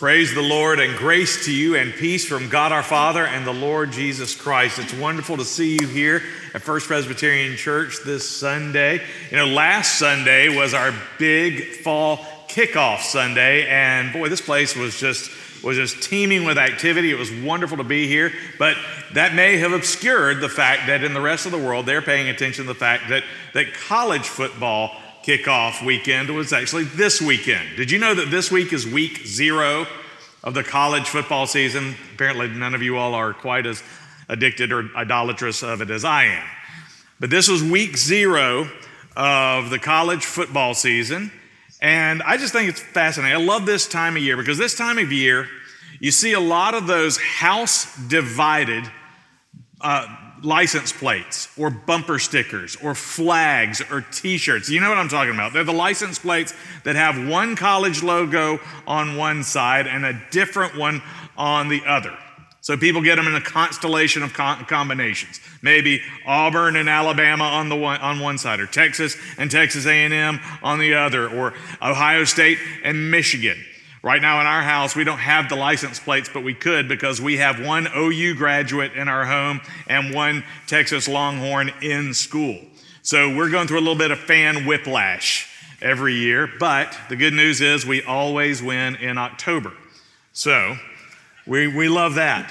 Praise the Lord and grace to you and peace from God our Father and the Lord Jesus Christ. It's wonderful to see you here at First Presbyterian Church this Sunday. You know, last Sunday was our big fall kickoff Sunday, and boy, this place was just was just teeming with activity. It was wonderful to be here, but that may have obscured the fact that in the rest of the world they're paying attention to the fact that that college football kickoff weekend was actually this weekend. Did you know that this week is week zero of the college football season? Apparently, none of you all are quite as addicted or idolatrous of it as I am. But this was week zero of the college football season. And I just think it's fascinating. I love this time of year because this time of year, you see a lot of those house divided uh, license plates or bumper stickers or flags or t shirts. You know what I'm talking about? They're the license plates that have one college logo on one side and a different one on the other. So people get them in a constellation of combinations. Maybe Auburn and Alabama on the one, on one side, or Texas and Texas A&M on the other, or Ohio State and Michigan. Right now in our house, we don't have the license plates, but we could because we have one OU graduate in our home and one Texas Longhorn in school. So we're going through a little bit of fan whiplash every year, but the good news is we always win in October. So we, we love that.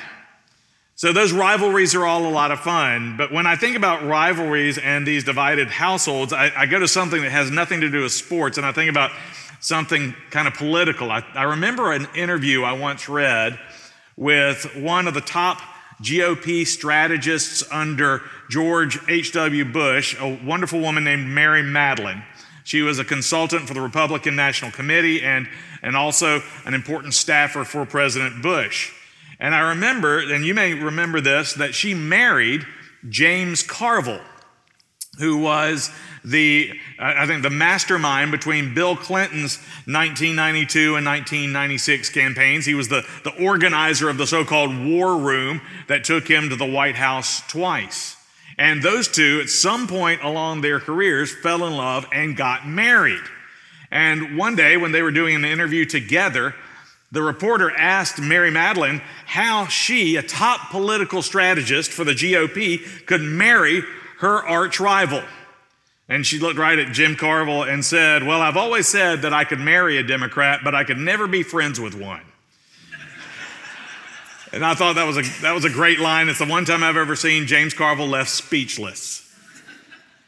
So those rivalries are all a lot of fun, but when I think about rivalries and these divided households, I, I go to something that has nothing to do with sports, and I think about something kind of political. I, I remember an interview I once read with one of the top GOP strategists under George H.W. Bush, a wonderful woman named Mary Matalin. She was a consultant for the Republican National Committee and, and also an important staffer for President Bush. And I remember, and you may remember this, that she married James Carville, who was the, I think, the mastermind between Bill Clinton's 1992 and 1996 campaigns. He was the, the organizer of the so called war room that took him to the White House twice. And those two, at some point along their careers, fell in love and got married. And one day, when they were doing an interview together, the reporter asked Mary Matalin how she, a top political strategist for the GOP, could marry her arch rival. And she looked right at Jim Carville and said, Well, I've always said that I could marry a Democrat, but I could never be friends with one. and I thought that was, a, that was a great line. It's the one time I've ever seen James Carville left speechless.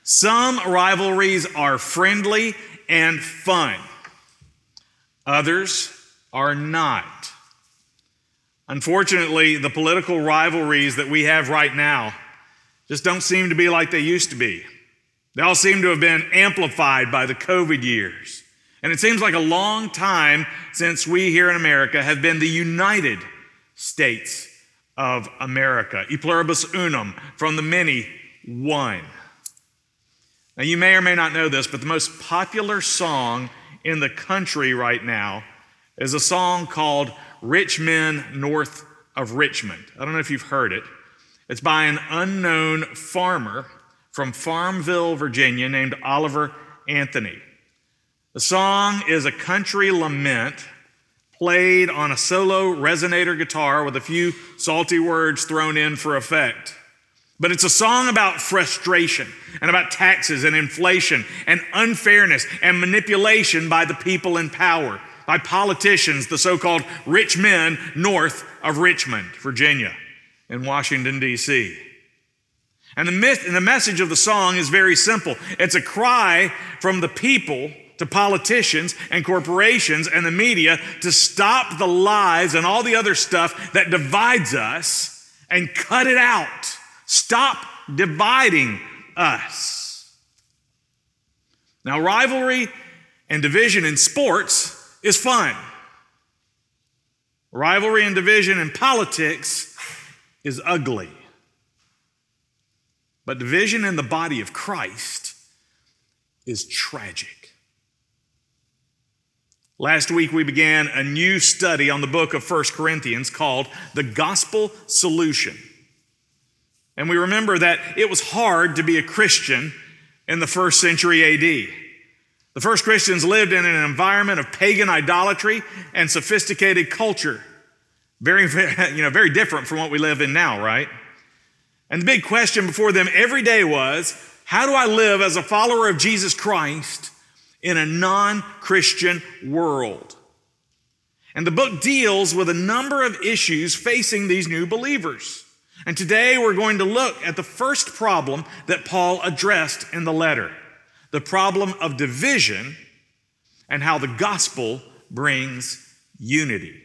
Some rivalries are friendly and fun, others are not. Unfortunately, the political rivalries that we have right now just don't seem to be like they used to be. They all seem to have been amplified by the COVID years. And it seems like a long time since we here in America have been the United States of America. E pluribus unum, from the many, one. Now, you may or may not know this, but the most popular song in the country right now is a song called Rich Men North of Richmond. I don't know if you've heard it. It's by an unknown farmer from Farmville, Virginia, named Oliver Anthony. The song is a country lament played on a solo resonator guitar with a few salty words thrown in for effect. But it's a song about frustration and about taxes and inflation and unfairness and manipulation by the people in power, by politicians, the so called rich men north of Richmond, Virginia, in Washington, D.C. And the, myth, and the message of the song is very simple it's a cry from the people to politicians and corporations and the media to stop the lies and all the other stuff that divides us and cut it out. Stop dividing us. Now, rivalry and division in sports is fun. Rivalry and division in politics is ugly. But division in the body of Christ is tragic. Last week, we began a new study on the book of First Corinthians called The Gospel Solution. And we remember that it was hard to be a Christian in the first century AD. The first Christians lived in an environment of pagan idolatry and sophisticated culture. Very, you know, very different from what we live in now, right? And the big question before them every day was how do I live as a follower of Jesus Christ in a non Christian world? And the book deals with a number of issues facing these new believers. And today we're going to look at the first problem that Paul addressed in the letter the problem of division and how the gospel brings unity.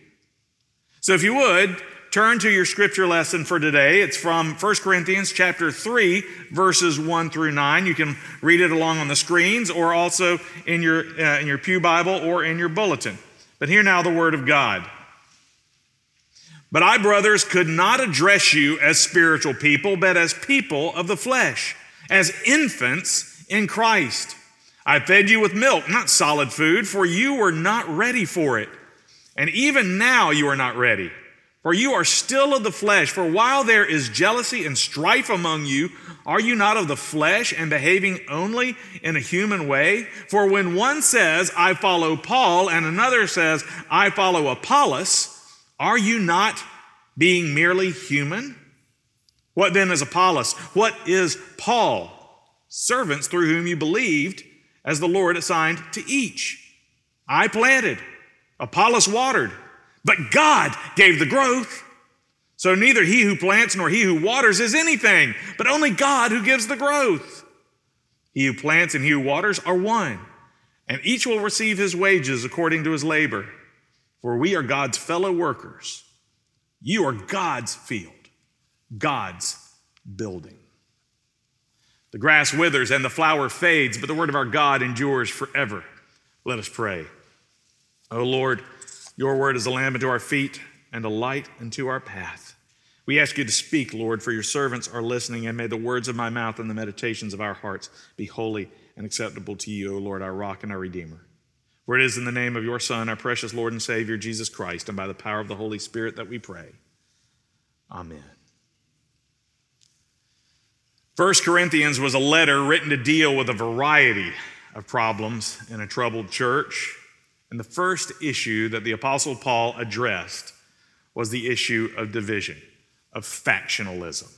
So if you would, turn to your scripture lesson for today. It's from 1 Corinthians chapter 3 verses 1 through 9. You can read it along on the screens or also in your uh, in your pew Bible or in your bulletin. But hear now the word of God. But I, brothers, could not address you as spiritual people, but as people of the flesh, as infants in Christ. I fed you with milk, not solid food, for you were not ready for it. And even now you are not ready, for you are still of the flesh. For while there is jealousy and strife among you, are you not of the flesh and behaving only in a human way? For when one says, I follow Paul, and another says, I follow Apollos, are you not being merely human? What then is Apollos? What is Paul? Servants through whom you believed, as the Lord assigned to each. I planted, Apollos watered, but God gave the growth. So neither he who plants nor he who waters is anything, but only God who gives the growth. He who plants and he who waters are one, and each will receive his wages according to his labor. For we are God's fellow workers. You are God's field, God's building. The grass withers and the flower fades, but the word of our God endures forever. Let us pray. O Lord, your word is a lamp unto our feet and a light unto our path. We ask you to speak, Lord, for your servants are listening, and may the words of my mouth and the meditations of our hearts be holy and acceptable to you, O Lord, our rock and our redeemer. For it is in the name of your Son, our precious Lord and Savior, Jesus Christ, and by the power of the Holy Spirit that we pray. Amen. First Corinthians was a letter written to deal with a variety of problems in a troubled church. And the first issue that the Apostle Paul addressed was the issue of division, of factionalism.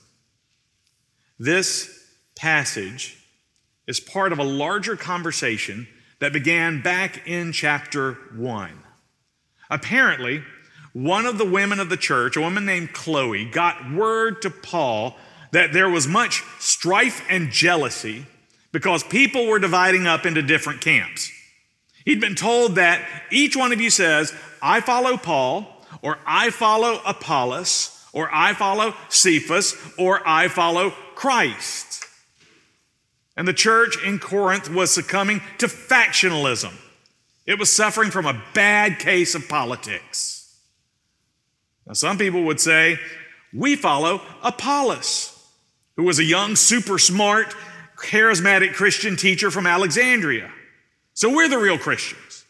This passage is part of a larger conversation that began back in chapter 1. Apparently, one of the women of the church, a woman named Chloe, got word to Paul that there was much strife and jealousy because people were dividing up into different camps. He'd been told that each one of you says, I follow Paul, or I follow Apollos, or I follow Cephas, or I follow Christ. And the church in Corinth was succumbing to factionalism. It was suffering from a bad case of politics. Now, some people would say, we follow Apollos, who was a young, super smart, charismatic Christian teacher from Alexandria. So we're the real Christians.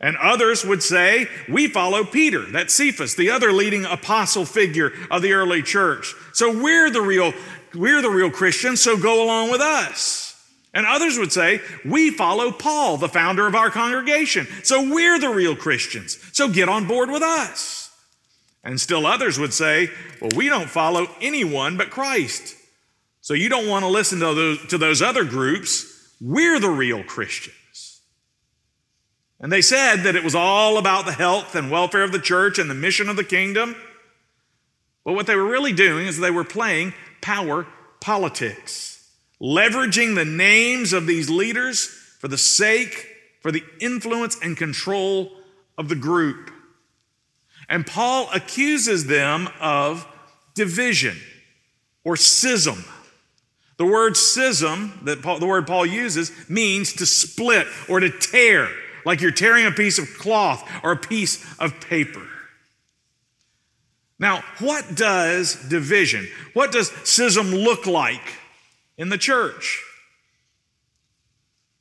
And others would say, we follow Peter, that's Cephas, the other leading apostle figure of the early church. So we're the real we're the real Christians, so go along with us. And others would say, we follow Paul, the founder of our congregation, so we're the real Christians, so get on board with us. And still others would say, well, we don't follow anyone but Christ. So you don't want to listen to those, to those other groups. We're the real Christians. And they said that it was all about the health and welfare of the church and the mission of the kingdom. But what they were really doing is they were playing power politics, leveraging the names of these leaders for the sake, for the influence and control of the group. And Paul accuses them of division or schism. The word schism that Paul, the word Paul uses means to split or to tear, like you're tearing a piece of cloth or a piece of paper. Now, what does division, what does schism look like in the church?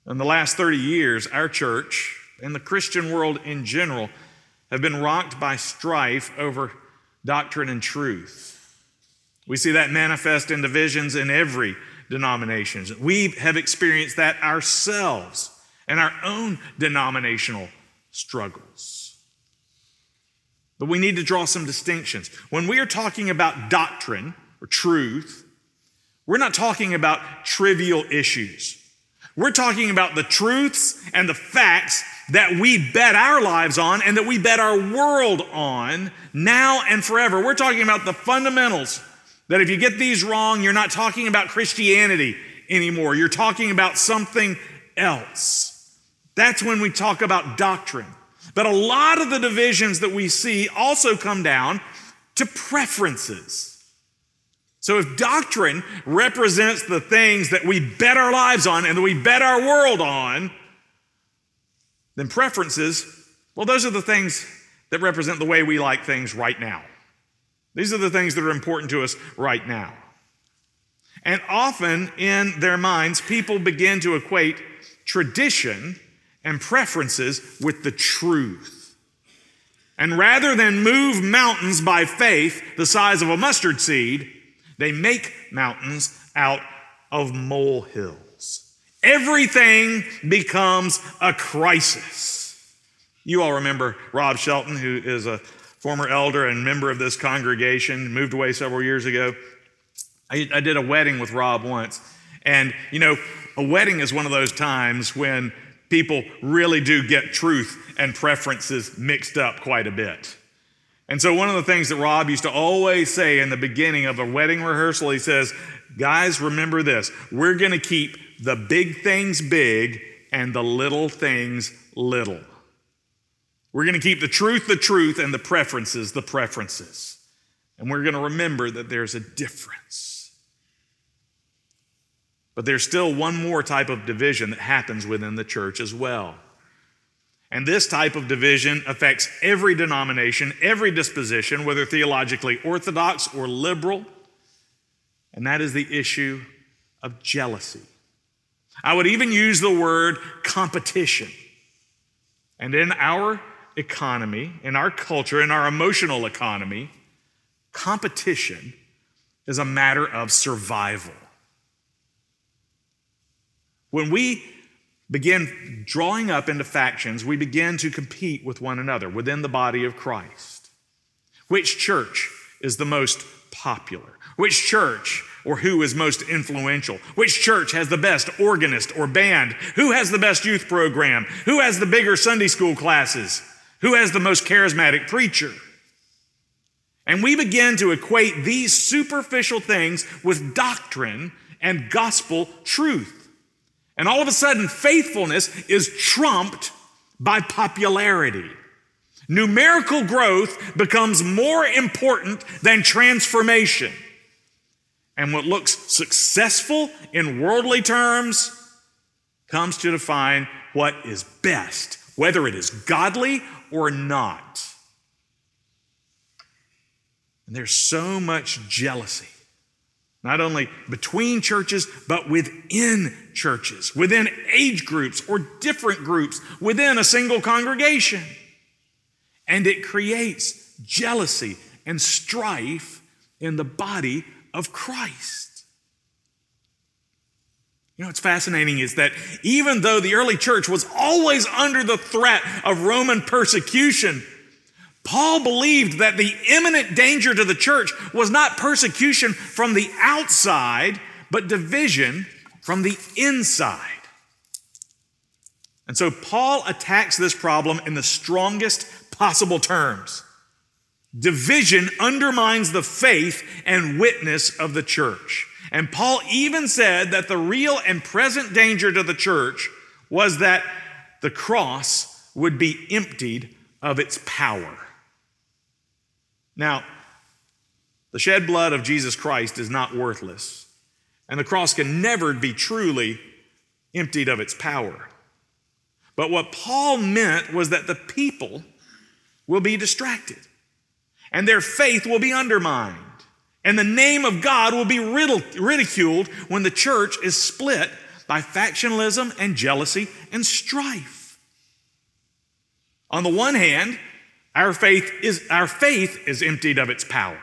In the last 30 years, our church and the Christian world in general have been rocked by strife over doctrine and truth. We see that manifest in divisions in every denomination. We have experienced that ourselves and our own denominational struggles. But we need to draw some distinctions. When we are talking about doctrine or truth, we're not talking about trivial issues. We're talking about the truths and the facts that we bet our lives on and that we bet our world on now and forever. We're talking about the fundamentals that if you get these wrong, you're not talking about Christianity anymore. You're talking about something else. That's when we talk about doctrine. But a lot of the divisions that we see also come down to preferences. So if doctrine represents the things that we bet our lives on and that we bet our world on, then preferences, well, those are the things that represent the way we like things right now. These are the things that are important to us right now. And often in their minds, people begin to equate tradition and preferences with the truth. And rather than move mountains by faith the size of a mustard seed, they make mountains out of molehills. Everything becomes a crisis. You all remember Rob Shelton, who is a former elder and member of this congregation, moved away several years ago. I, I did a wedding with Rob once. And, you know, a wedding is one of those times when people really do get truth and preferences mixed up quite a bit. And so, one of the things that Rob used to always say in the beginning of a wedding rehearsal, he says, Guys, remember this. We're going to keep the big things big and the little things little. We're going to keep the truth the truth and the preferences the preferences. And we're going to remember that there's a difference. But there's still one more type of division that happens within the church as well. And this type of division affects every denomination, every disposition, whether theologically orthodox or liberal. And that is the issue of jealousy. I would even use the word competition. And in our economy, in our culture, in our emotional economy, competition is a matter of survival. When we begin drawing up into factions, we begin to compete with one another within the body of Christ. Which church is the most popular? Which church or who is most influential? Which church has the best organist or band? Who has the best youth program? Who has the bigger Sunday school classes? Who has the most charismatic preacher? And we begin to equate these superficial things with doctrine and gospel truth. And all of a sudden, faithfulness is trumped by popularity. Numerical growth becomes more important than transformation. And what looks successful in worldly terms comes to define what is best, whether it is godly or not. And there's so much jealousy, not only between churches, but within churches, within age groups or different groups within a single congregation. And it creates jealousy and strife in the body of Christ. You know what's fascinating is that even though the early church was always under the threat of Roman persecution, Paul believed that the imminent danger to the church was not persecution from the outside, but division from the inside. And so Paul attacks this problem in the strongest possible terms. Division undermines the faith and witness of the church. And Paul even said that the real and present danger to the church was that the cross would be emptied of its power. Now, the shed blood of Jesus Christ is not worthless, and the cross can never be truly emptied of its power. But what Paul meant was that the people will be distracted, and their faith will be undermined. And the name of God will be ridiculed when the church is split by factionalism and jealousy and strife. On the one hand, our faith is, our faith is emptied of its power.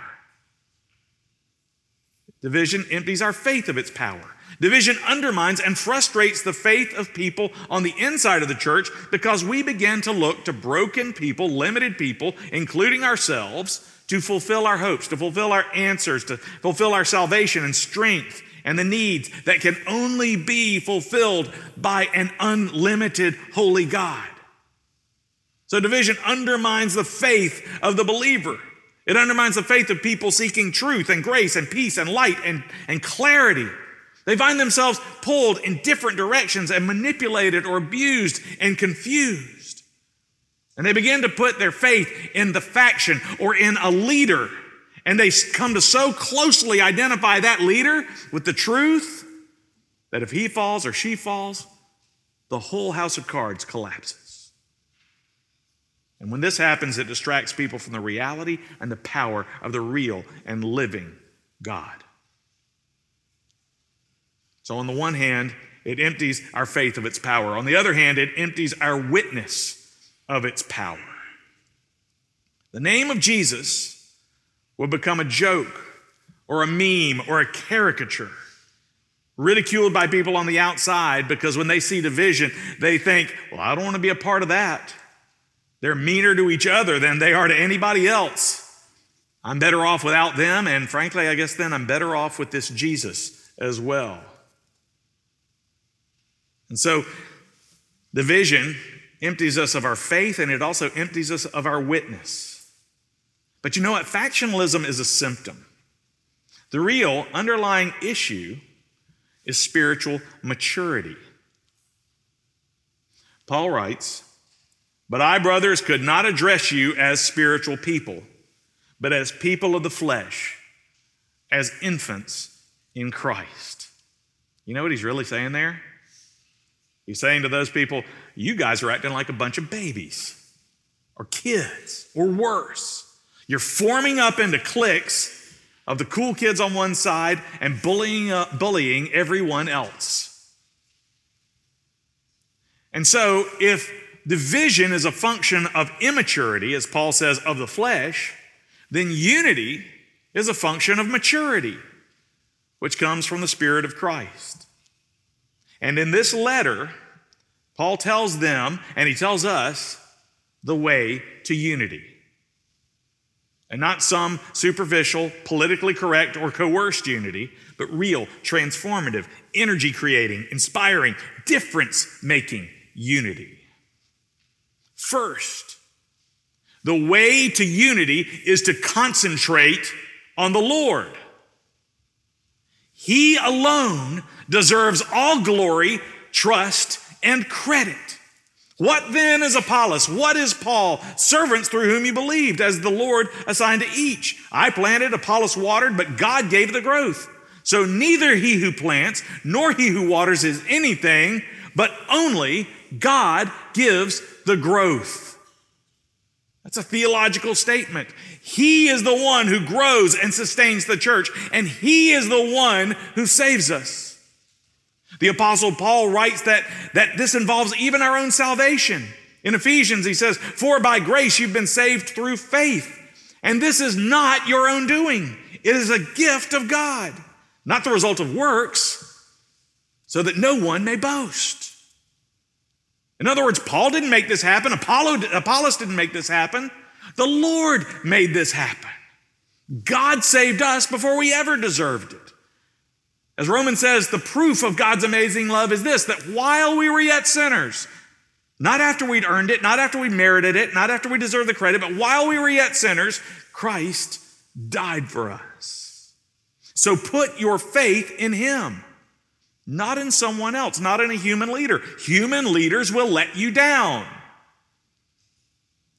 Division empties our faith of its power. Division undermines and frustrates the faith of people on the inside of the church because we begin to look to broken people, limited people, including ourselves, to fulfill our hopes, to fulfill our answers, to fulfill our salvation and strength and the needs that can only be fulfilled by an unlimited holy God. So division undermines the faith of the believer. It undermines the faith of people seeking truth and grace and peace and light and, and clarity. They find themselves pulled in different directions and manipulated or abused and confused. And they begin to put their faith in the faction or in a leader. And they come to so closely identify that leader with the truth that if he falls or she falls, the whole house of cards collapses. And when this happens, it distracts people from the reality and the power of the real and living God. So, on the one hand, it empties our faith of its power. On the other hand, it empties our witness of its power. The name of Jesus will become a joke or a meme or a caricature, ridiculed by people on the outside because when they see division, they think, well, I don't want to be a part of that. They're meaner to each other than they are to anybody else. I'm better off without them, and frankly, I guess then I'm better off with this Jesus as well. And so, division empties us of our faith and it also empties us of our witness. But you know what? Factionalism is a symptom. The real underlying issue is spiritual maturity. Paul writes, but I, brothers, could not address you as spiritual people, but as people of the flesh, as infants in Christ. You know what he's really saying there? He's saying to those people, You guys are acting like a bunch of babies or kids or worse. You're forming up into cliques of the cool kids on one side and bullying, uh, bullying everyone else. And so, if division is a function of immaturity, as Paul says, of the flesh, then unity is a function of maturity, which comes from the Spirit of Christ. And in this letter, Paul tells them, and he tells us, the way to unity. And not some superficial, politically correct, or coerced unity, but real, transformative, energy creating, inspiring, difference making unity. First, the way to unity is to concentrate on the Lord. He alone deserves all glory, trust, and credit. What then is Apollos? What is Paul? Servants through whom you believed, as the Lord assigned to each. I planted, Apollos watered, but God gave the growth. So neither he who plants nor he who waters is anything, but only God gives the growth. That's a theological statement. He is the one who grows and sustains the church, and He is the one who saves us. The Apostle Paul writes that, that this involves even our own salvation. In Ephesians, he says, For by grace you've been saved through faith. And this is not your own doing, it is a gift of God, not the result of works, so that no one may boast. In other words, Paul didn't make this happen. Apollo, Apollos didn't make this happen. The Lord made this happen. God saved us before we ever deserved it. As Romans says, the proof of God's amazing love is this that while we were yet sinners, not after we'd earned it, not after we merited it, not after we deserved the credit, but while we were yet sinners, Christ died for us. So put your faith in Him not in someone else, not in a human leader. Human leaders will let you down.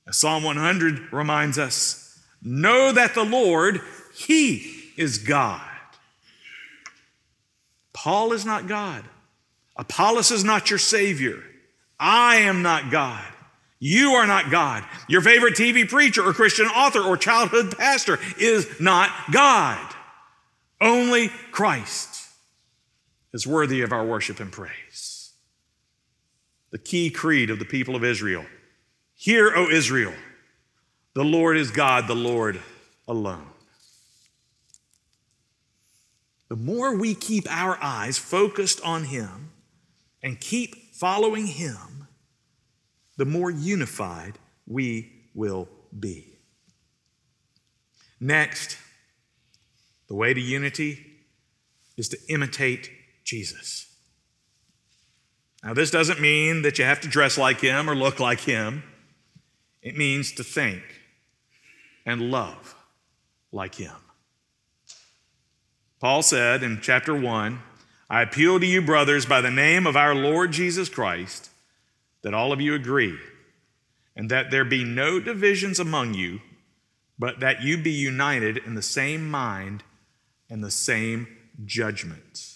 As Psalm 100 reminds us know that the Lord, He is God. Paul is not God. Apollos is not your Savior. I am not God. You are not God. Your favorite TV preacher or Christian author or childhood pastor is not God. Only Christ is worthy of our worship and praise. The key creed of the people of Israel Hear, O Israel, the Lord is God, the Lord alone. the more we keep our eyes focused on Him and keep following Him, the more unified we will be. Next, the way to unity is to imitate Jesus. Now, this doesn't mean that you have to dress like him or look like him. It means to think and love like him. Paul said in chapter 1 I appeal to you, brothers, by the name of our Lord Jesus Christ, that all of you agree, and that there be no divisions among you, but that you be united in the same mind and the same judgment.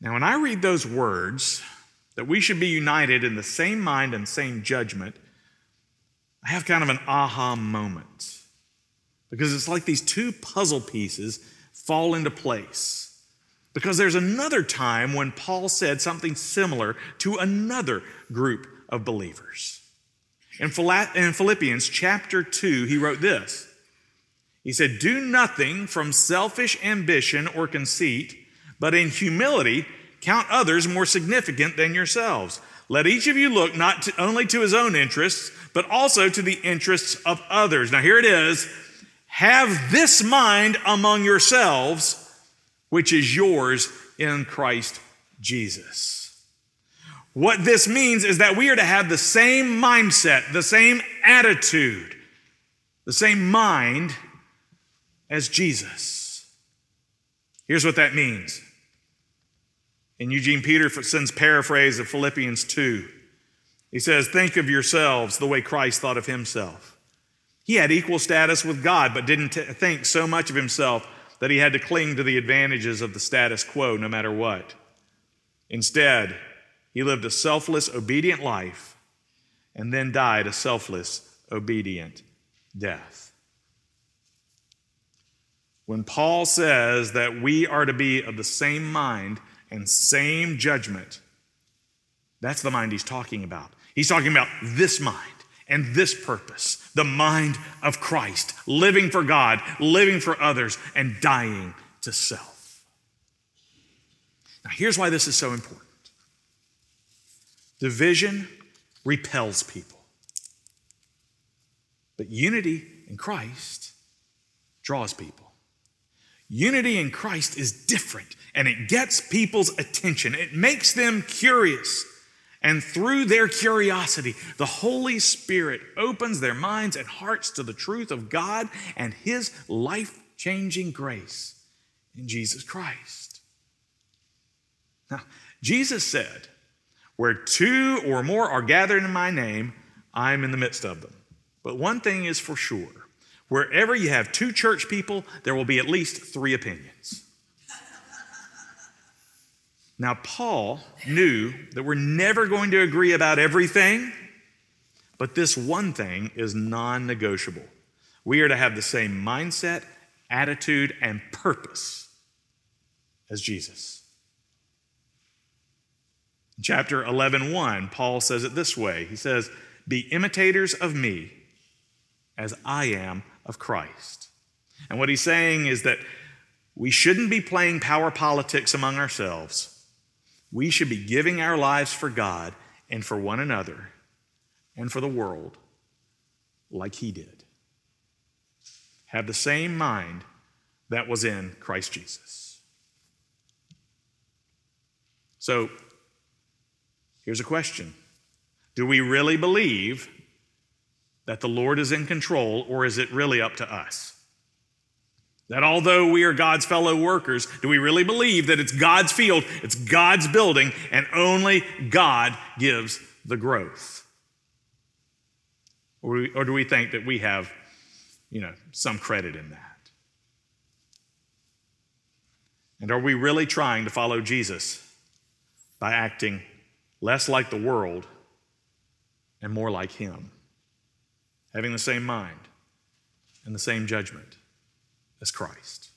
Now, when I read those words, that we should be united in the same mind and same judgment, I have kind of an aha moment because it's like these two puzzle pieces fall into place. Because there's another time when Paul said something similar to another group of believers. In Philippians chapter 2, he wrote this He said, Do nothing from selfish ambition or conceit, but in humility count others more significant than yourselves. Let each of you look not to, only to his own interests, but also to the interests of others. Now, here it is have this mind among yourselves, which is yours in Christ Jesus. What this means is that we are to have the same mindset, the same attitude, the same mind as Jesus. Here's what that means. In Eugene Peterson's paraphrase of Philippians 2, he says, Think of yourselves the way Christ thought of himself. He had equal status with God, but didn't t- think so much of himself that he had to cling to the advantages of the status quo no matter what. Instead, he lived a selfless, obedient life and then died a selfless, obedient death. When Paul says that we are to be of the same mind and same judgment, that's the mind he's talking about. He's talking about this mind and this purpose the mind of Christ, living for God, living for others, and dying to self. Now, here's why this is so important division repels people, but unity in Christ draws people. Unity in Christ is different and it gets people's attention. It makes them curious. And through their curiosity, the Holy Spirit opens their minds and hearts to the truth of God and His life changing grace in Jesus Christ. Now, Jesus said, Where two or more are gathered in my name, I'm in the midst of them. But one thing is for sure wherever you have two church people, there will be at least three opinions. Now, Paul knew that we're never going to agree about everything, but this one thing is non negotiable. We are to have the same mindset, attitude, and purpose as Jesus. Chapter 11, 1, Paul says it this way He says, Be imitators of me as I am of Christ. And what he's saying is that we shouldn't be playing power politics among ourselves. We should be giving our lives for God and for one another and for the world like He did. Have the same mind that was in Christ Jesus. So, here's a question Do we really believe that the Lord is in control, or is it really up to us? That although we are God's fellow workers, do we really believe that it's God's field, it's God's building, and only God gives the growth? Or, or do we think that we have, you know, some credit in that? And are we really trying to follow Jesus by acting less like the world and more like Him? Having the same mind and the same judgment as Christ.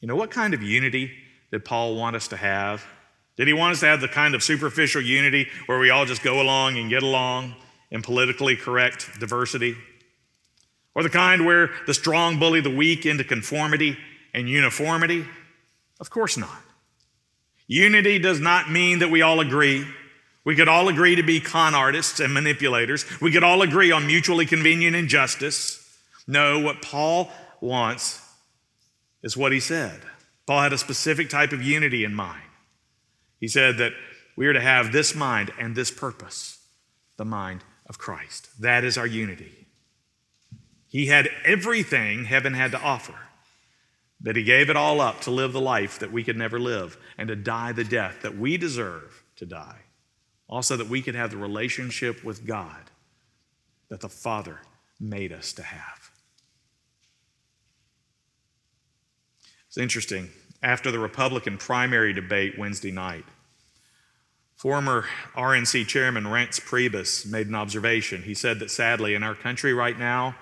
You know, what kind of unity did Paul want us to have? Did he want us to have the kind of superficial unity where we all just go along and get along in politically correct diversity? Or the kind where the strong bully the weak into conformity and uniformity? Of course not. Unity does not mean that we all agree. We could all agree to be con artists and manipulators. We could all agree on mutually convenient injustice. No, what Paul wants is what he said. Paul had a specific type of unity in mind. He said that we are to have this mind and this purpose the mind of Christ. That is our unity. He had everything heaven had to offer, but he gave it all up to live the life that we could never live and to die the death that we deserve to die. Also, that we could have the relationship with God that the Father made us to have. It's interesting. After the Republican primary debate Wednesday night, former RNC chairman Reince Priebus made an observation. He said that sadly, in our country right now,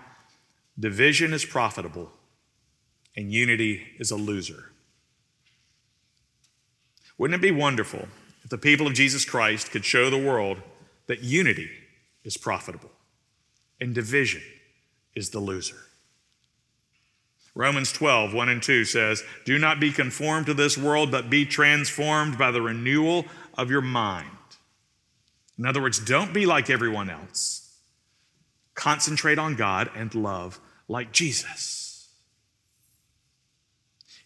division is profitable and unity is a loser. Wouldn't it be wonderful if the people of Jesus Christ could show the world that unity is profitable and division is the loser? Romans 12, 1 and 2 says, Do not be conformed to this world, but be transformed by the renewal of your mind. In other words, don't be like everyone else. Concentrate on God and love like Jesus.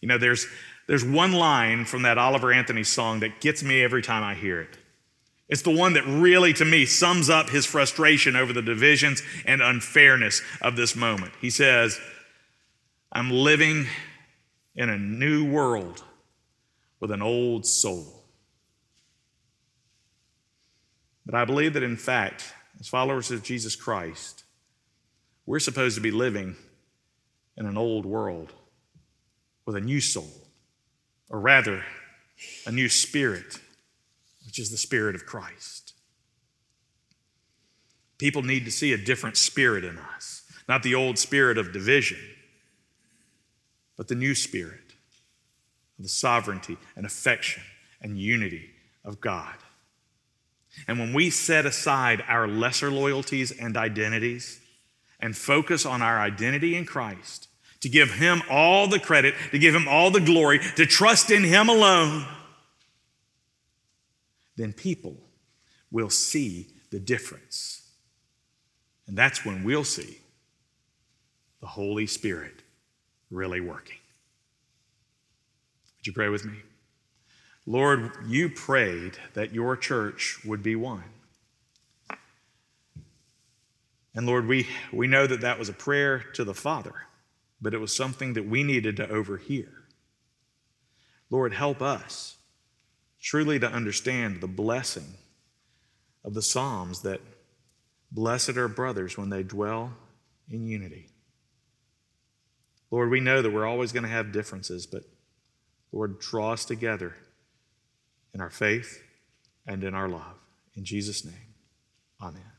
You know, there's, there's one line from that Oliver Anthony song that gets me every time I hear it. It's the one that really, to me, sums up his frustration over the divisions and unfairness of this moment. He says, I'm living in a new world with an old soul. But I believe that, in fact, as followers of Jesus Christ, we're supposed to be living in an old world with a new soul, or rather, a new spirit, which is the spirit of Christ. People need to see a different spirit in us, not the old spirit of division but the new spirit of the sovereignty and affection and unity of God. And when we set aside our lesser loyalties and identities and focus on our identity in Christ, to give Him all the credit, to give Him all the glory, to trust in Him alone, then people will see the difference. And that's when we'll see the Holy Spirit really working. Would you pray with me? Lord, you prayed that your church would be one. And Lord, we, we know that that was a prayer to the Father, but it was something that we needed to overhear. Lord, help us truly to understand the blessing of the Psalms that blessed are brothers when they dwell in unity. Lord, we know that we're always going to have differences, but Lord, draw us together in our faith and in our love. In Jesus' name, amen.